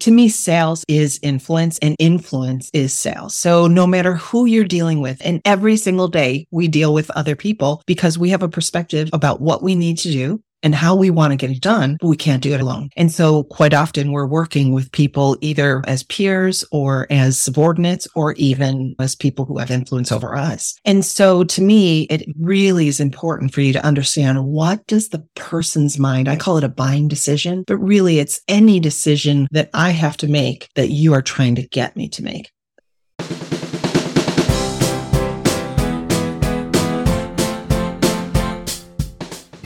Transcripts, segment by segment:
To me, sales is influence and influence is sales. So no matter who you're dealing with and every single day we deal with other people because we have a perspective about what we need to do and how we want to get it done, but we can't do it alone. And so quite often we're working with people either as peers or as subordinates or even as people who have influence over us. And so to me, it really is important for you to understand what does the person's mind, I call it a buying decision, but really it's any decision that I have to make that you are trying to get me to make.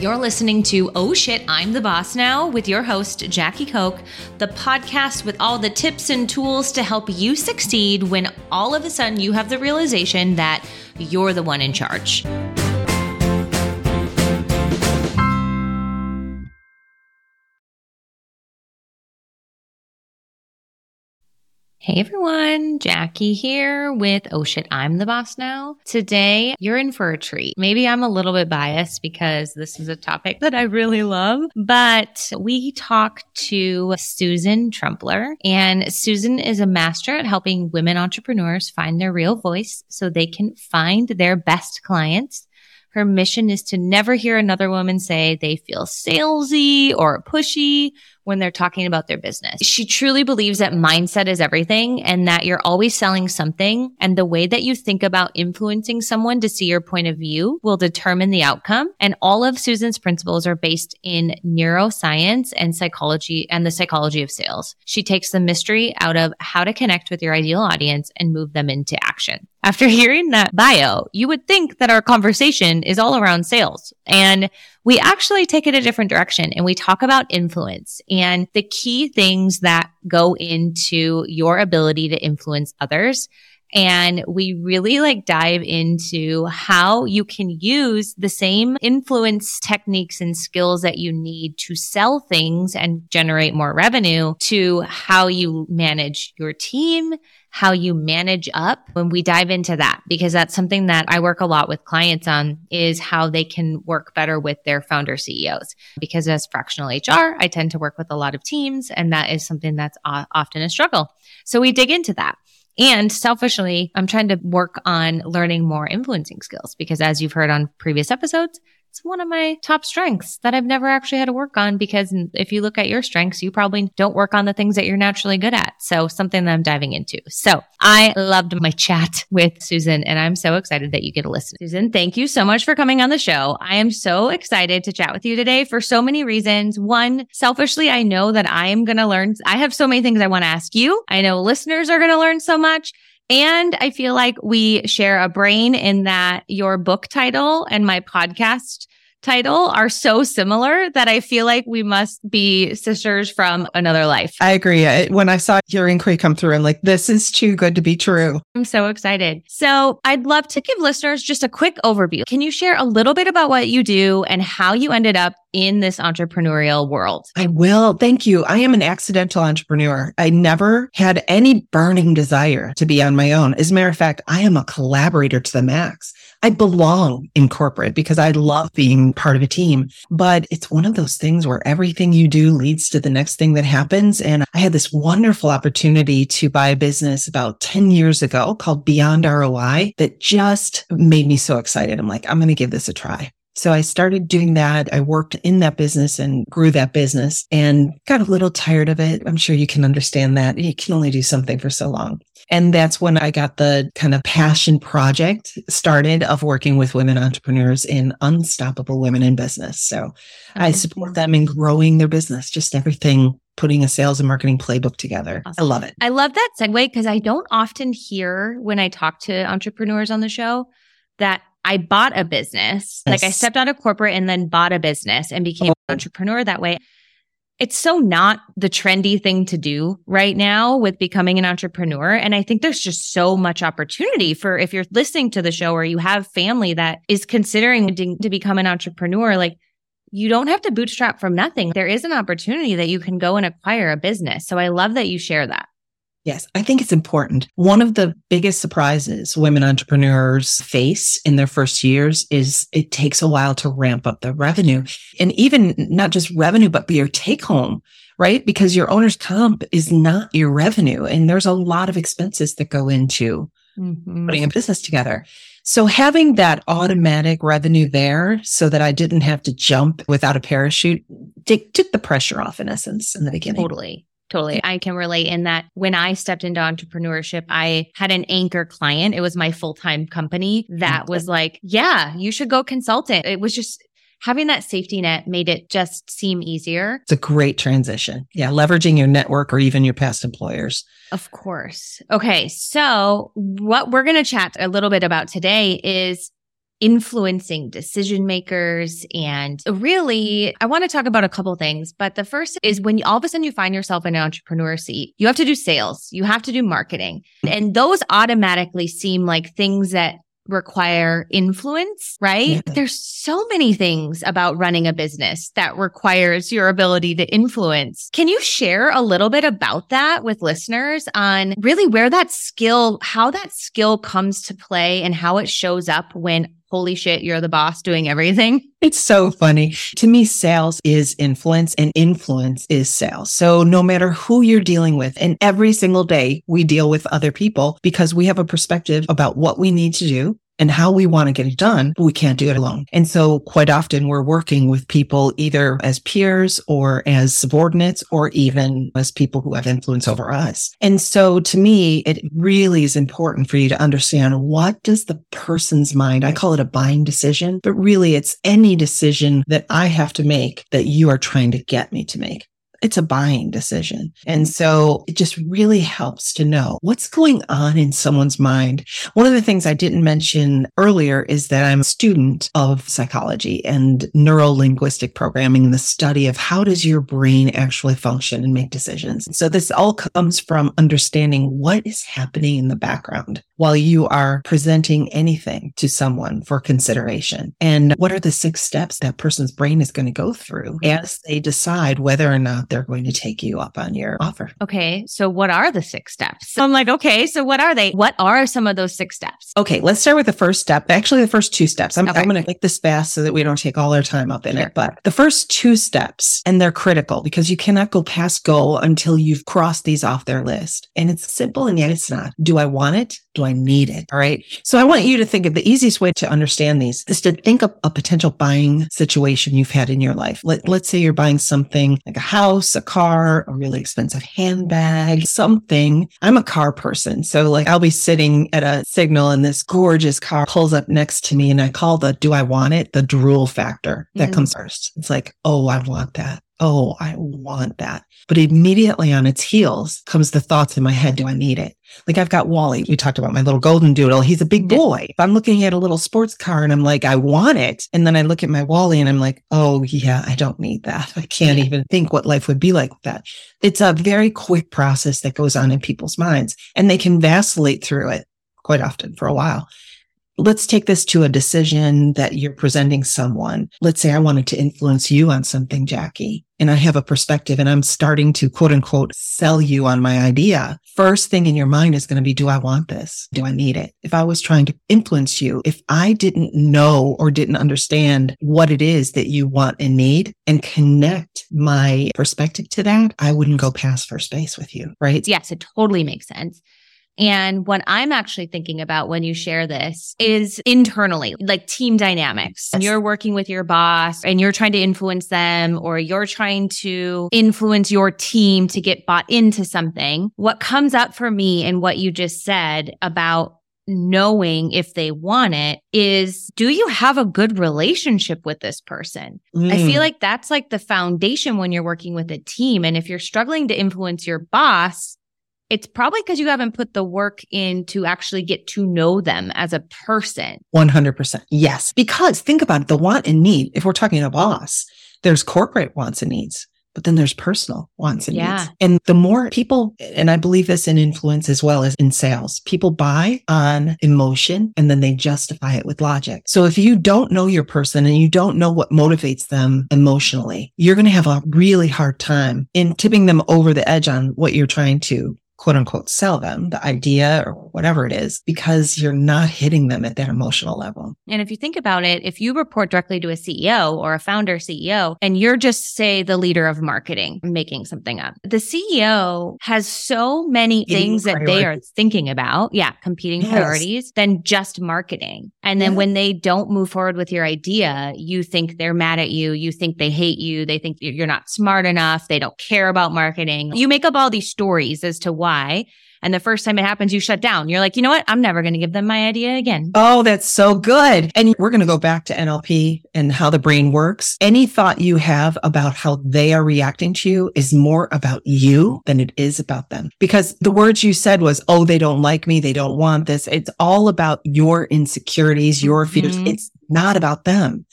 You're listening to Oh Shit, I'm the Boss Now with your host, Jackie Koch, the podcast with all the tips and tools to help you succeed when all of a sudden you have the realization that you're the one in charge. Hey everyone, Jackie here with Oh Shit, I'm the Boss Now. Today, you're in for a treat. Maybe I'm a little bit biased because this is a topic that I really love, but we talk to Susan Trumpler, and Susan is a master at helping women entrepreneurs find their real voice so they can find their best clients her mission is to never hear another woman say they feel salesy or pushy when they're talking about their business. She truly believes that mindset is everything and that you're always selling something. And the way that you think about influencing someone to see your point of view will determine the outcome. And all of Susan's principles are based in neuroscience and psychology and the psychology of sales. She takes the mystery out of how to connect with your ideal audience and move them into action. After hearing that bio, you would think that our conversation is all around sales. And we actually take it a different direction and we talk about influence and the key things that go into your ability to influence others. And we really like dive into how you can use the same influence techniques and skills that you need to sell things and generate more revenue to how you manage your team how you manage up when we dive into that, because that's something that I work a lot with clients on is how they can work better with their founder CEOs. Because as fractional HR, I tend to work with a lot of teams and that is something that's often a struggle. So we dig into that. And selfishly, I'm trying to work on learning more influencing skills because as you've heard on previous episodes, it's one of my top strengths that I've never actually had to work on because if you look at your strengths, you probably don't work on the things that you're naturally good at. So something that I'm diving into. So I loved my chat with Susan and I'm so excited that you get to listen. Susan, thank you so much for coming on the show. I am so excited to chat with you today for so many reasons. One, selfishly, I know that I am going to learn. I have so many things I want to ask you. I know listeners are going to learn so much. And I feel like we share a brain in that your book title and my podcast title are so similar that I feel like we must be sisters from another life. I agree. When I saw your inquiry come through, I'm like, this is too good to be true. I'm so excited. So I'd love to give listeners just a quick overview. Can you share a little bit about what you do and how you ended up in this entrepreneurial world? I will. Thank you. I am an accidental entrepreneur. I never had any burning desire to be on my own. As a matter of fact, I am a collaborator to the max. I belong in corporate because I love being part of a team, but it's one of those things where everything you do leads to the next thing that happens. And I had this wonderful opportunity to buy a business about 10 years ago called Beyond ROI that just made me so excited. I'm like, I'm going to give this a try. So I started doing that. I worked in that business and grew that business and got a little tired of it. I'm sure you can understand that. You can only do something for so long. And that's when I got the kind of passion project started of working with women entrepreneurs in Unstoppable Women in Business. So I support them in growing their business, just everything putting a sales and marketing playbook together. Awesome. I love it. I love that segue because I don't often hear when I talk to entrepreneurs on the show that I bought a business. Yes. Like I stepped out of corporate and then bought a business and became oh. an entrepreneur that way. It's so not the trendy thing to do right now with becoming an entrepreneur. And I think there's just so much opportunity for if you're listening to the show or you have family that is considering to, to become an entrepreneur, like you don't have to bootstrap from nothing. There is an opportunity that you can go and acquire a business. So I love that you share that. Yes, I think it's important. One of the biggest surprises women entrepreneurs face in their first years is it takes a while to ramp up the revenue and even not just revenue, but your take home, right? Because your owner's comp is not your revenue. And there's a lot of expenses that go into mm-hmm. putting a business together. So having that automatic revenue there so that I didn't have to jump without a parachute took, took the pressure off in essence in the beginning. Totally. Totally. I can relate in that when I stepped into entrepreneurship, I had an anchor client. It was my full time company that mm-hmm. was like, yeah, you should go consultant. It was just having that safety net made it just seem easier. It's a great transition. Yeah. Leveraging your network or even your past employers. Of course. Okay. So what we're going to chat a little bit about today is influencing decision makers. And really, I want to talk about a couple things. But the first is when you, all of a sudden you find yourself in an entrepreneur seat, you have to do sales, you have to do marketing. And those automatically seem like things that require influence, right? Yeah. There's so many things about running a business that requires your ability to influence. Can you share a little bit about that with listeners on really where that skill, how that skill comes to play and how it shows up when holy shit, you're the boss doing everything. It's so funny. To me, sales is influence and influence is sales. So no matter who you're dealing with, and every single day we deal with other people because we have a perspective about what we need to do and how we want to get it done, but we can't do it alone. And so quite often we're working with people either as peers or as subordinates or even as people who have influence over us. And so to me, it really is important for you to understand what does the person's mind, I call it a buying decision, but really it's any decision that I have to make that you are trying to get me to make it's a buying decision. And so it just really helps to know what's going on in someone's mind. One of the things I didn't mention earlier is that I'm a student of psychology and neuro linguistic programming, the study of how does your brain actually function and make decisions. So this all comes from understanding what is happening in the background while you are presenting anything to someone for consideration. And what are the six steps that person's brain is going to go through as they decide whether or not they're going to take you up on your offer. Okay. So what are the six steps? So I'm like, okay, so what are they? What are some of those six steps? Okay. Let's start with the first step. Actually, the first two steps. I'm, okay. I'm going to make this fast so that we don't take all our time up in sure. it. But the first two steps, and they're critical because you cannot go past goal until you've crossed these off their list. And it's simple and yet it's not. Do I want it? Do I need it? All right. So I want you to think of the easiest way to understand these is to think of a potential buying situation you've had in your life. Let, let's say you're buying something like a house, a car, a really expensive handbag, something. I'm a car person. So like I'll be sitting at a signal and this gorgeous car pulls up next to me and I call the do I want it? The drool factor that mm. comes first. It's like, oh, I want that oh, I want that. But immediately on its heels comes the thoughts in my head, do I need it? Like I've got Wally. We talked about my little golden doodle. He's a big boy. If I'm looking at a little sports car and I'm like, I want it. And then I look at my Wally and I'm like, oh yeah, I don't need that. I can't even think what life would be like with that. It's a very quick process that goes on in people's minds and they can vacillate through it quite often for a while. Let's take this to a decision that you're presenting someone. Let's say I wanted to influence you on something, Jackie, and I have a perspective and I'm starting to quote unquote sell you on my idea. First thing in your mind is going to be, do I want this? Do I need it? If I was trying to influence you, if I didn't know or didn't understand what it is that you want and need and connect my perspective to that, I wouldn't go past first base with you, right? Yes, it totally makes sense. And what I'm actually thinking about when you share this is internally, like team dynamics. And you're working with your boss and you're trying to influence them or you're trying to influence your team to get bought into something. What comes up for me in what you just said about knowing if they want it is do you have a good relationship with this person? Mm. I feel mm. like that's like the foundation when you're working with a team. And if you're struggling to influence your boss, it's probably because you haven't put the work in to actually get to know them as a person. 100%. Yes. Because think about it, the want and need, if we're talking a boss, there's corporate wants and needs, but then there's personal wants and yeah. needs. And the more people, and I believe this in influence as well as in sales, people buy on emotion and then they justify it with logic. So if you don't know your person and you don't know what motivates them emotionally, you're going to have a really hard time in tipping them over the edge on what you're trying to quote unquote sell them the idea or whatever it is because you're not hitting them at that emotional level. And if you think about it, if you report directly to a CEO or a founder CEO and you're just say the leader of marketing, making something up, the CEO has so many things that they are thinking about. Yeah. Competing yes. priorities than just marketing. And then yeah. when they don't move forward with your idea, you think they're mad at you. You think they hate you. They think you're not smart enough. They don't care about marketing. You make up all these stories as to why why. And the first time it happens, you shut down. You're like, you know what? I'm never going to give them my idea again. Oh, that's so good. And we're going to go back to NLP and how the brain works. Any thought you have about how they are reacting to you is more about you than it is about them. Because the words you said was, oh, they don't like me. They don't want this. It's all about your insecurities, your fears. Mm-hmm. It's not about them.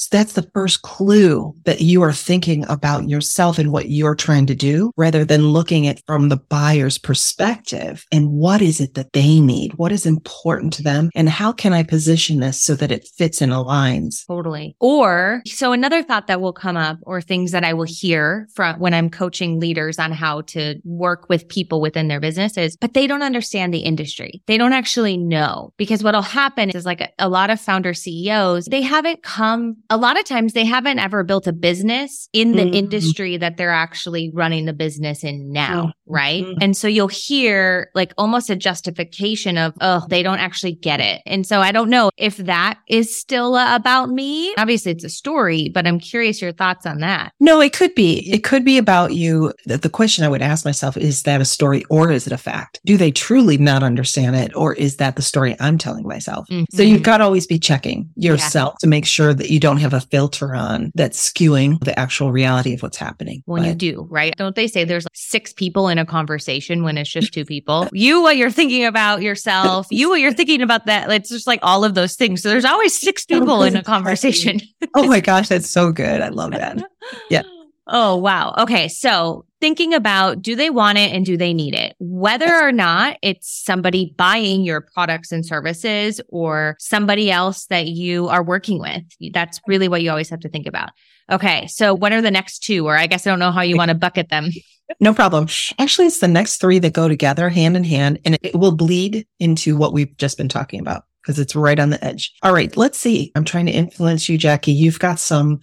So that's the first clue that you are thinking about yourself and what you're trying to do rather than looking at from the buyer's perspective and what is it that they need? What is important to them? And how can I position this so that it fits and aligns? Totally. Or so another thought that will come up or things that I will hear from when I'm coaching leaders on how to work with people within their business is, but they don't understand the industry. They don't actually know because what'll happen is like a, a lot of founder CEOs, they haven't come a lot of times they haven't ever built a business in the mm-hmm. industry that they're actually running the business in now. Mm-hmm. Right. And so you'll hear like almost a justification of, oh, they don't actually get it. And so I don't know if that is still about me. Obviously it's a story, but I'm curious your thoughts on that. No, it could be. It could be about you. The question I would ask myself, is that a story or is it a fact? Do they truly not understand it? Or is that the story I'm telling myself? Mm-hmm. So you've got to always be checking yourself yeah. to make sure that you don't have a filter on that's skewing the actual reality of what's happening. When but, you do, right? Don't they say there's like six people in a conversation when it's just two people? you, what you're thinking about yourself, you, what you're thinking about that. It's just like all of those things. So there's always six people in a conversation. oh my gosh, that's so good. I love that. Yeah. Oh, wow. Okay. So thinking about do they want it and do they need it? Whether or not it's somebody buying your products and services or somebody else that you are working with. That's really what you always have to think about. Okay. So what are the next two? Or I guess I don't know how you want to bucket them. No problem. Actually, it's the next three that go together hand in hand and it will bleed into what we've just been talking about because it's right on the edge. All right. Let's see. I'm trying to influence you, Jackie. You've got some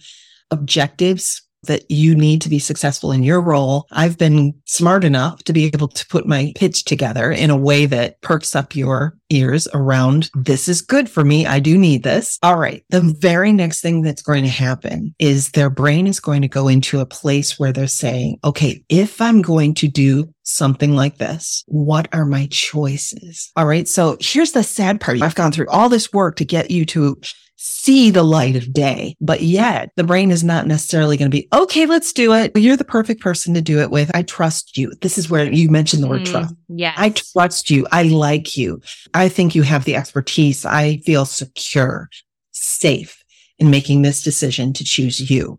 objectives that you need to be successful in your role. I've been smart enough to be able to put my pitch together in a way that perks up your ears around this is good for me. I do need this. All right. The very next thing that's going to happen is their brain is going to go into a place where they're saying, okay, if I'm going to do something like this, what are my choices? All right. So here's the sad part. I've gone through all this work to get you to see the light of day. But yet the brain is not necessarily going to be, okay, let's do it. You're the perfect person to do it with. I trust you. This is where you mentioned the word mm, trust. Yeah. I trust you. I like you. I think you have the expertise. I feel secure, safe in making this decision to choose you.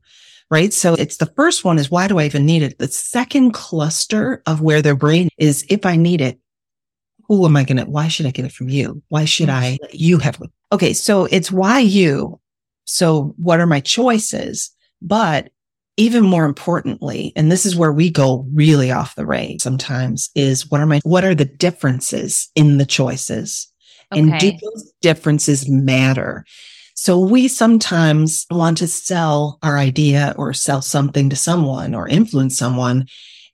Right. So it's the first one is why do I even need it? The second cluster of where their brain is, if I need it, who am I going to, why should I get it from you? Why should I mm-hmm. let you have it? Okay. So it's why you. So what are my choices? But even more importantly, and this is where we go really off the rail sometimes is what are my, what are the differences in the choices? Okay. And do those differences matter? So we sometimes want to sell our idea or sell something to someone or influence someone.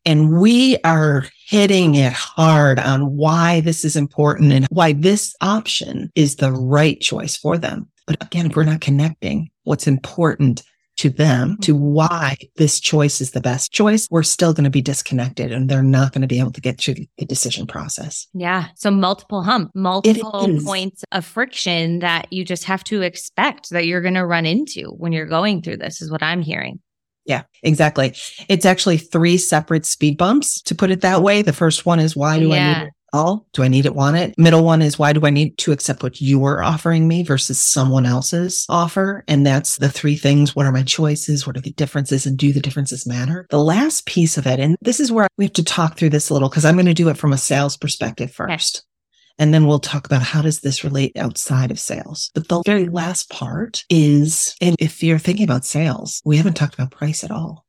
And we are hitting it hard on why this is important and why this option is the right choice for them. But again, if we're not connecting what's important to them, to mm-hmm. why this choice is the best choice, we're still going to be disconnected and they're not going to be able to get through the decision process. Yeah. So multiple hump, multiple points of friction that you just have to expect that you're going to run into when you're going through this is what I'm hearing. Yeah, exactly. It's actually three separate speed bumps to put it that way. The first one is why do yeah. I need it all? Do I need it, want it? Middle one is why do I need to accept what you're offering me versus someone else's offer? And that's the three things. What are my choices? What are the differences? And do the differences matter? The last piece of it, and this is where we have to talk through this a little because I'm going to do it from a sales perspective first. And then we'll talk about how does this relate outside of sales. But the very last part is, and if you're thinking about sales, we haven't talked about price at all.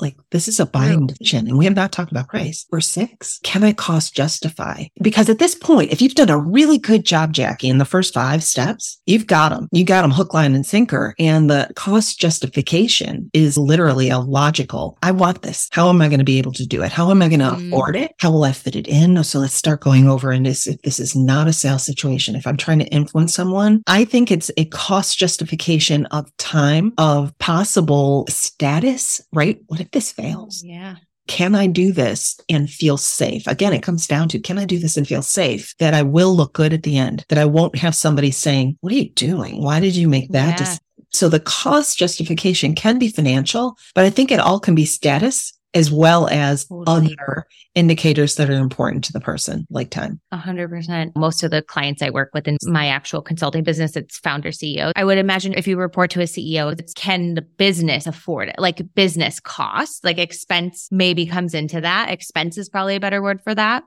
Like this is a buying decision and we have not talked about price. Or six, can I cost justify? Because at this point, if you've done a really good job, Jackie, in the first five steps, you've got them. You got them hook, line and sinker. And the cost justification is literally a logical. I want this. How am I going to be able to do it? How am I going to mm. afford it? How will I fit it in? So let's start going over. And this, if this is not a sales situation, if I'm trying to influence someone, I think it's a cost justification of time, of possible status, right? What if this fails? Yeah. Can I do this and feel safe? Again, it comes down to can I do this and feel safe that I will look good at the end, that I won't have somebody saying, What are you doing? Why did you make that yeah. decision? So the cost justification can be financial, but I think it all can be status as well as totally. other indicators that are important to the person, like time. A hundred percent. Most of the clients I work with in my actual consulting business, it's founder CEO. I would imagine if you report to a CEO, it's can the business afford it? Like business costs, like expense maybe comes into that. Expense is probably a better word for that.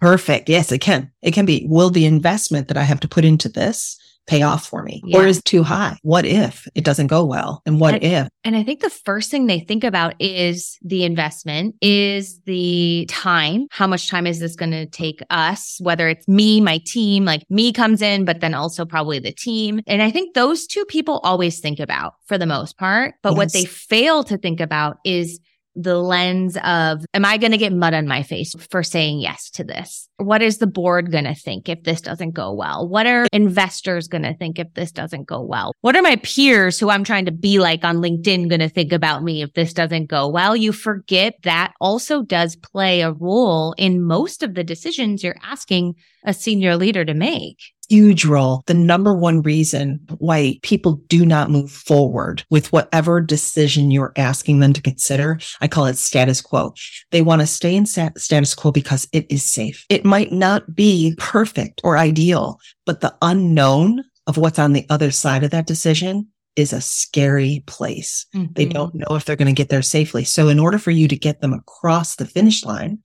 Perfect. Yes, it can. It can be. Will the investment that I have to put into this pay off for me yeah. or is too high? What if it doesn't go well? And what and, if? And I think the first thing they think about is the investment, is the time. How much time is this going to take us? Whether it's me, my team, like me comes in, but then also probably the team. And I think those two people always think about for the most part. But yes. what they fail to think about is the lens of, am I going to get mud on my face for saying yes to this? What is the board going to think if this doesn't go well? What are investors going to think if this doesn't go well? What are my peers who I'm trying to be like on LinkedIn going to think about me if this doesn't go well? You forget that also does play a role in most of the decisions you're asking a senior leader to make huge role. The number one reason why people do not move forward with whatever decision you're asking them to consider. I call it status quo. They want to stay in status quo because it is safe. It might not be perfect or ideal, but the unknown of what's on the other side of that decision is a scary place. Mm-hmm. They don't know if they're going to get there safely. So in order for you to get them across the finish line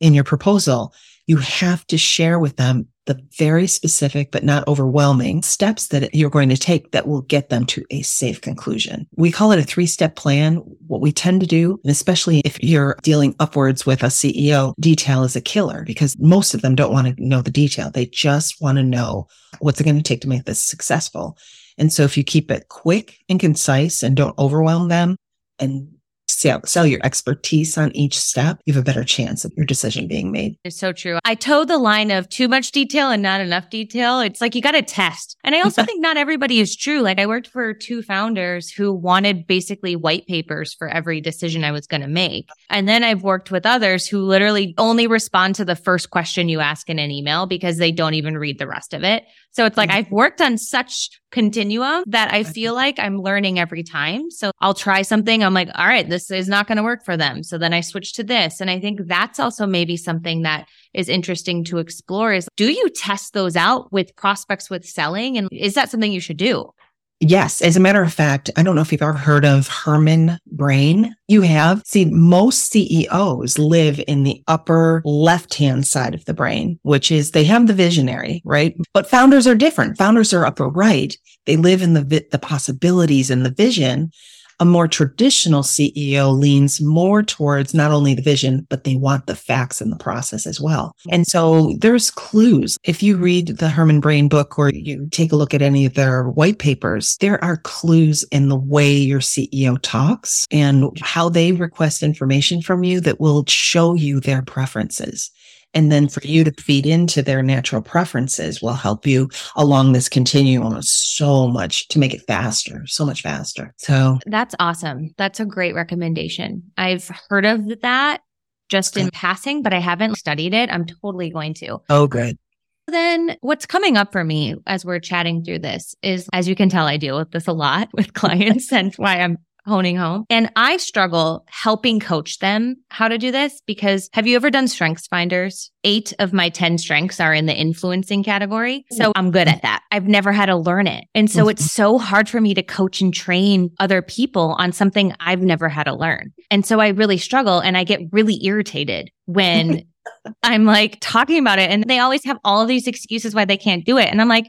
in your proposal, you have to share with them the very specific but not overwhelming steps that you're going to take that will get them to a safe conclusion. We call it a three step plan. What we tend to do, and especially if you're dealing upwards with a CEO, detail is a killer because most of them don't want to know the detail. They just want to know what's it going to take to make this successful. And so if you keep it quick and concise and don't overwhelm them and sell, sell your expertise on each step, you have a better chance of your decision being made. It's so true. I toe the line of too much detail and not enough detail. It's like you got to test. And I also think not everybody is true. Like I worked for two founders who wanted basically white papers for every decision I was going to make. And then I've worked with others who literally only respond to the first question you ask in an email because they don't even read the rest of it. So it's like mm-hmm. I've worked on such continuum that I feel like I'm learning every time. So I'll try something. I'm like, all right, this is not going to work for them. So then I switch to this. And I think that's also maybe something that is interesting to explore is do you test those out with prospects with selling? And is that something you should do? Yes. As a matter of fact, I don't know if you've ever heard of Herrmann Brain. You have. See, most CEOs live in the upper left hand side of the brain, which is they have the visionary, right? But founders are different. Founders are upper right. They live in the, vi- the possibilities and the vision a more traditional CEO leans more towards not only the vision, but they want the facts in the process as well. And so there's clues. If you read the Herrmann Brain book or you take a look at any of their white papers, there are clues in the way your CEO talks and how they request information from you that will show you their preferences. And then for you to feed into their natural preferences will help you along this continuum so much to make it faster, so much faster. So that's awesome. That's a great recommendation. I've heard of that just in passing, but I haven't studied it. I'm totally going to. Oh, good. Then what's coming up for me as we're chatting through this is, as you can tell, I deal with this a lot with clients and why I'm honing home. And I struggle helping coach them how to do this because have you ever done strengths finders? Eight of my 10 strengths are in the influencing category. So I'm good at that. I've never had to learn it. And so it's so hard for me to coach and train other people on something I've never had to learn. And so I really struggle and I get really irritated when I'm like talking about it and they always have all of these excuses why they can't do it. And I'm like,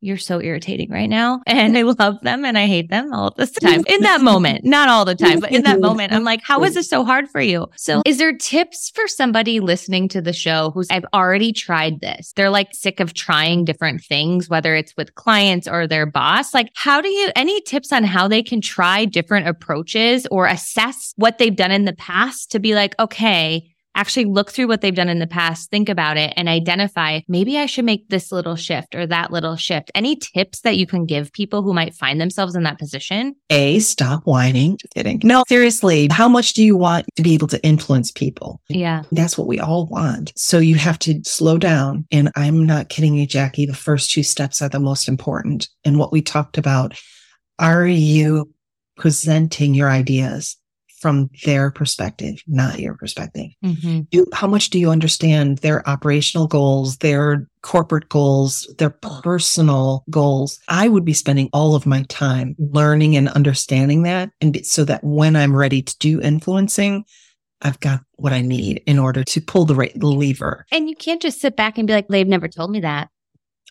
you're so irritating right now. And I love them and I hate them all the time in that moment, not all the time, but in that moment, I'm like, how is this so hard for you? So mm-hmm. is there tips for somebody listening to the show who's, I've already tried this? They're like sick of trying different things, whether it's with clients or their boss. Like, how do you, any tips on how they can try different approaches or assess what they've done in the past to be like, okay, actually look through what they've done in the past, think about it and identify maybe I should make this little shift or that little shift. Any tips that you can give people who might find themselves in that position? A, stop whining. Just kidding. No, seriously, how much do you want to be able to influence people? Yeah. That's what we all want. So you have to slow down. And I'm not kidding you, Jackie. The first two steps are the most important. And what we talked about, are you presenting your ideas? From their perspective, not your perspective. Mm-hmm. You, how much do you understand their operational goals, their corporate goals, their personal goals? I would be spending all of my time learning and understanding that. And be, so that when I'm ready to do influencing, I've got what I need in order to pull the right lever. And you can't just sit back and be like, they've never told me that.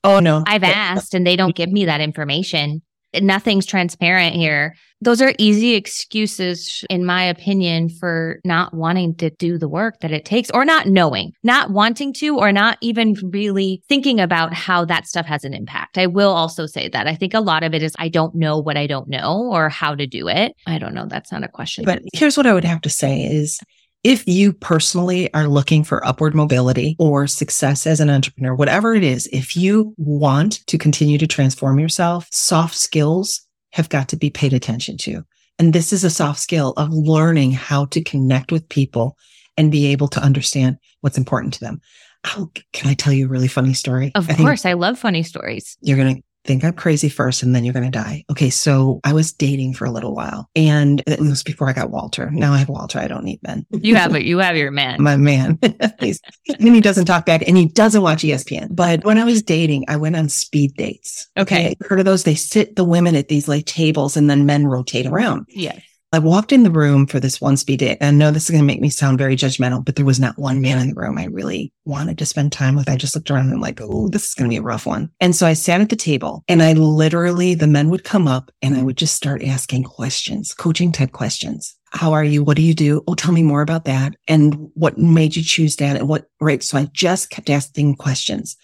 Oh, no. I've asked and they don't give me that information nothing's transparent here. Those are easy excuses, in my opinion, for not wanting to do the work that it takes or not knowing, not wanting to, or not even really thinking about how that stuff has an impact. I will also say that I think a lot of it is I don't know what I don't know or how to do it. I don't know. That's not a question. But here's what I would have to say is if you personally are looking for upward mobility or success as an entrepreneur, whatever it is, if you want to continue to transform yourself, soft skills have got to be paid attention to. And this is a soft skill of learning how to connect with people and be able to understand what's important to them. How, can I tell you a really funny story? Of I course. I love funny stories. You're going to think I'm crazy first and then you're going to die. Okay. So I was dating for a little while and it was before I got Walter. Now I have Walter. I don't need Ben. You have it. You have your man. My man. and he doesn't talk back and he doesn't watch ESPN. But when I was dating, I went on speed dates. Okay. okay. Heard of those? They sit the women at these like tables and then men rotate around. Yes. I walked in the room for this one speed date. And I know this is going to make me sound very judgmental, but there was not one man in the room I really wanted to spend time with. I just looked around and I'm like, oh, this is going to be a rough one. And so I sat at the table and I literally, the men would come up and I would just start asking questions, coaching type questions. How are you? What do you do? Oh, tell me more about that. And what made you choose that? And what, right. So I just kept asking questions.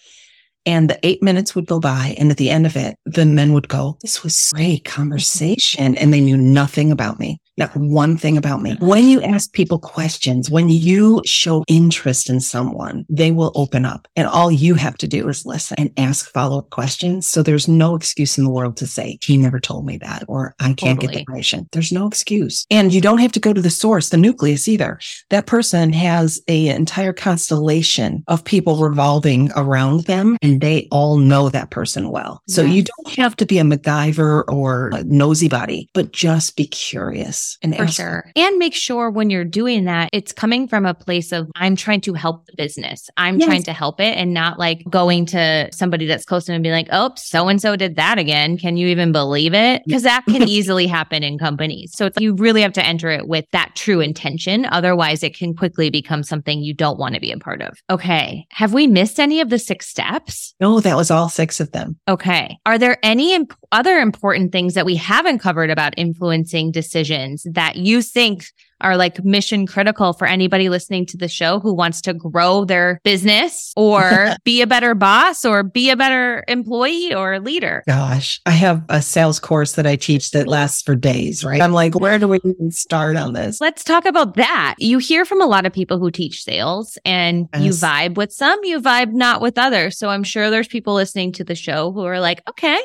And the eight minutes would go by. And at the end of it, the men would go, this was great conversation. And they knew nothing about me. Not one thing about me. When you ask people questions, when you show interest in someone, they will open up and all you have to do is listen and ask follow up questions. So there's no excuse in the world to say, he never told me that, or I can't totally. get the information. There's no excuse. And you don't have to go to the source, the nucleus either. That person has a entire constellation of people revolving around them and they all know that person well. So yes. you don't have to be a MacGyver or a nosy body, but just be curious and for sure. And make sure when you're doing that, it's coming from a place of I'm trying to help the business. I'm yes. trying to help it and not like going to somebody that's close to them and be like, oh, so and so did that again. Can you even believe it? Because that can easily happen in companies. So it's like you really have to enter it with that true intention. Otherwise, it can quickly become something you don't want to be a part of. Okay. Have we missed any of the six steps? No, that was all six of them. Okay. Are there any imp- other important things that we haven't covered about influencing decisions? that you think are like mission critical for anybody listening to the show who wants to grow their business or be a better boss or be a better employee or leader? Gosh, I have a sales course that I teach that lasts for days, right? I'm like, where do we even start on this? Let's talk about that. You hear from a lot of people who teach sales and yes. you vibe with some, you vibe not with others. So I'm sure there's people listening to the show who are like, okay,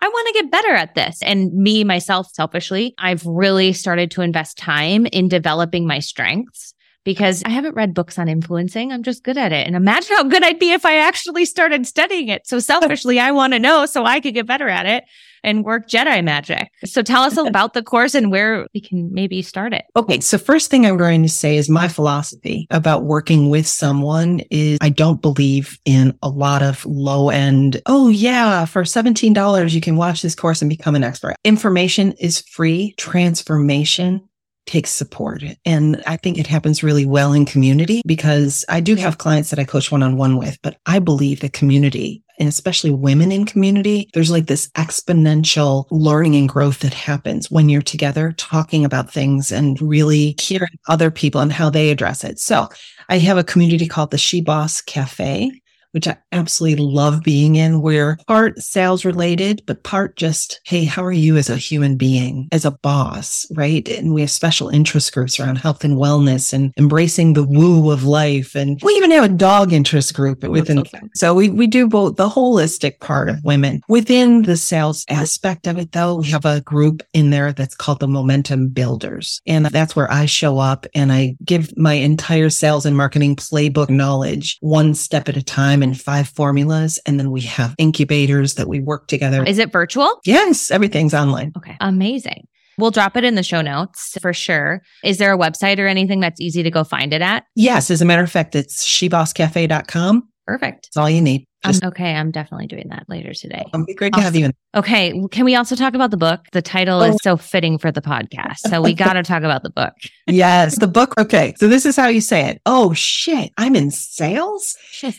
I want to get better at this. And me, myself, selfishly, I've really started to invest time in developing my strengths because I haven't read books on influencing. I'm just good at it. And imagine how good I'd be if I actually started studying it. So selfishly, I want to know so I could get better at it and work Jedi magic. So tell us about the course and where we can maybe start it. Okay. So first thing I'm going to say is my philosophy about working with someone is I don't believe in a lot of low end. Oh yeah. For $17, you can watch this course and become an expert. Information is free. Transformation takes support. And I think it happens really well in community because I do have clients that I coach one on one with, but I believe the community and especially women in community, there's like this exponential learning and growth that happens when you're together talking about things and really hearing other people and how they address it. So I have a community called the She Boss Cafe which I absolutely love being in. We're part sales related, but part just, hey, how are you as a human being, as a boss, right? And we have special interest groups around health and wellness and embracing the woo of life. And we even have a dog interest group within. So we, we do both the holistic part of women. Within the sales aspect of it, though, we have a group in there that's called the Momentum Builders. And that's where I show up and I give my entire sales and marketing playbook knowledge one step at a time and five formulas. And then we have incubators that we work together. Is it virtual? Yes, everything's online. Okay. Amazing. We'll drop it in the show notes for sure. Is there a website or anything that's easy to go find it at? Yes. As a matter of fact, it's shebosscafe.com. Perfect. That's all you need. Um, okay. I'm definitely doing that later today. It'll be great to have you in. Okay. Can we also talk about the book? The title oh. is so fitting for the podcast. So we got to talk about the book. yes. The book. Okay. So this is how you say it. Oh, shit. I'm in sales.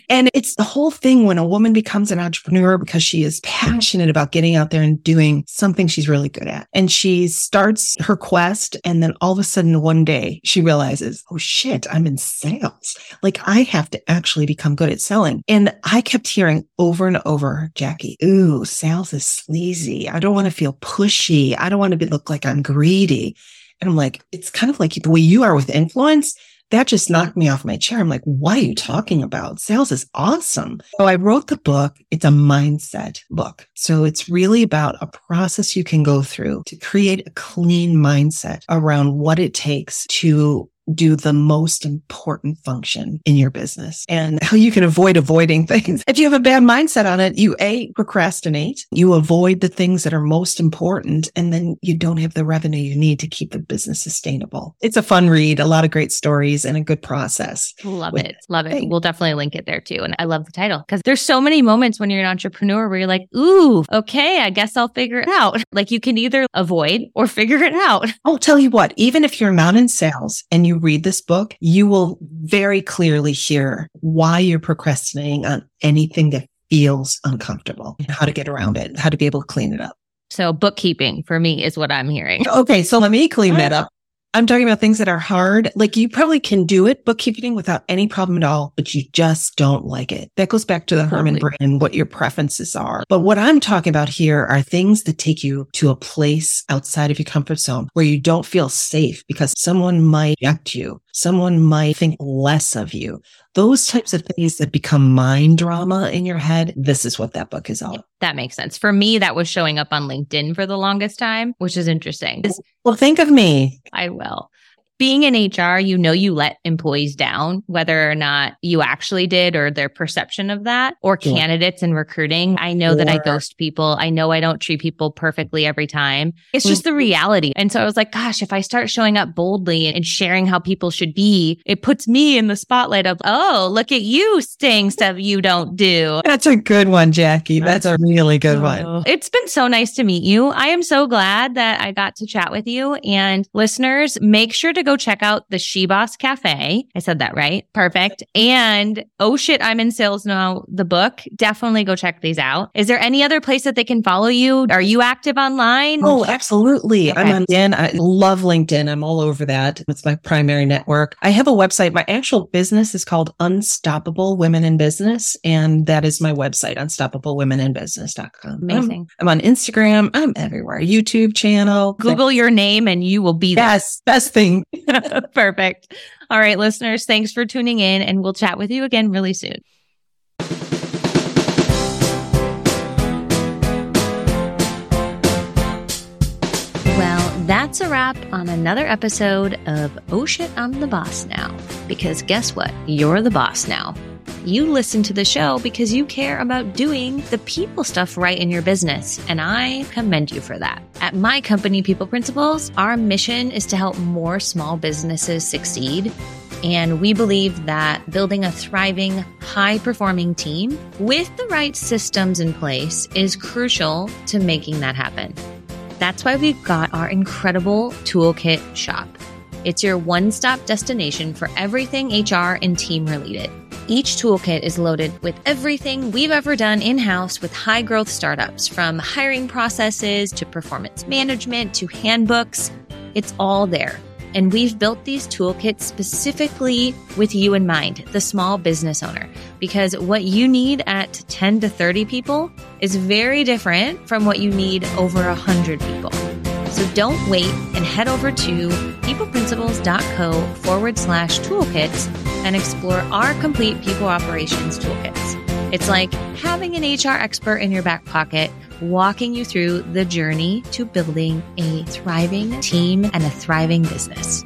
And it's the whole thing when a woman becomes an entrepreneur because she is passionate about getting out there and doing something she's really good at. And she starts her quest. And then all of a sudden, one day she realizes, oh, shit, I'm in sales. Like I have to actually become good at selling. And I kept hearing over and over, Jackie, ooh, sales is sleazy. I don't want to feel pushy. I don't want to be, look like I'm greedy. And I'm like, it's kind of like the way you are with influence. That just knocked me off my chair. I'm like, what are you talking about? Sales is awesome. So I wrote the book. It's a mindset book. So it's really about a process you can go through to create a clean mindset around what it takes to do the most important function in your business and how you can avoid avoiding things. If you have a bad mindset on it, you A, procrastinate, you avoid the things that are most important, and then you don't have the revenue you need to keep the business sustainable. It's a fun read, a lot of great stories and a good process. Love it. Love it. We'll definitely link it there too. And I love the title because there's so many moments when you're an entrepreneur where you're like, ooh, okay, I guess I'll figure it out. Like you can either avoid or figure it out. I'll tell you what, even if you're not in sales and you read this book, you will very clearly hear why you're procrastinating on anything that feels uncomfortable, mm-hmm. how to get around it, how to be able to clean it up. So bookkeeping for me is what I'm hearing. Okay. So let me clean that up. I'm talking about things that are hard. Like you probably can do it, bookkeeping without any problem at all, but you just don't like it. That goes back to the totally. Herrmann brain, what your preferences are. But what I'm talking about here are things that take you to a place outside of your comfort zone where you don't feel safe because someone might reject you. Someone might think less of you. Those types of things that become mind drama in your head. This is what that book is all. That makes sense. For me, that was showing up on LinkedIn for the longest time, which is interesting. Well, think of me. I will being in HR, you know, you let employees down, whether or not you actually did or their perception of that, or sure. candidates in recruiting. I know sure. that I ghost people. I know I don't treat people perfectly every time. It's just the reality. And so I was like, gosh, if I start showing up boldly and sharing how people should be, it puts me in the spotlight of, oh, look at you saying stuff you don't do. That's a good one, Jackie. That's a really good one. Oh. It's been so nice to meet you. I am so glad that I got to chat with you. And listeners, make sure to go check out the She Boss Cafe. I said that right. Perfect. And Oh Shit, I'm in Sales Now, the book. Definitely go check these out. Is there any other place that they can follow you? Are you active online? Oh, absolutely. Okay. I'm on LinkedIn. I love LinkedIn. I'm all over that. It's my primary network. I have a website. My actual business is called Unstoppable Women in Business. And that is my website, unstoppablewomeninbusiness.com. Amazing. I'm, I'm on Instagram. I'm everywhere. YouTube channel. Google your name and you will be there. Yes. Best thing. Perfect. All right, listeners, thanks for tuning in, and we'll chat with you again really soon. Well, that's a wrap on another episode of Oh Shit, I'm the Boss Now. Because guess what? You're the boss now. You listen to the show because you care about doing the people stuff right in your business, and I commend you for that. At my company, People Principles, our mission is to help more small businesses succeed. And we believe that building a thriving, high performing team with the right systems in place is crucial to making that happen. That's why we've got our incredible toolkit shop. It's your one stop destination for everything HR and team related. Each toolkit is loaded with everything we've ever done in house with high growth startups, from hiring processes to performance management to handbooks. It's all there. And we've built these toolkits specifically with you in mind, the small business owner, because what you need at 10 to 30 people is very different from what you need over 100 people. So don't wait and head over to peopleprinciples.co forward slash toolkits and explore our complete people operations toolkits. It's like having an HR expert in your back pocket walking you through the journey to building a thriving team and a thriving business.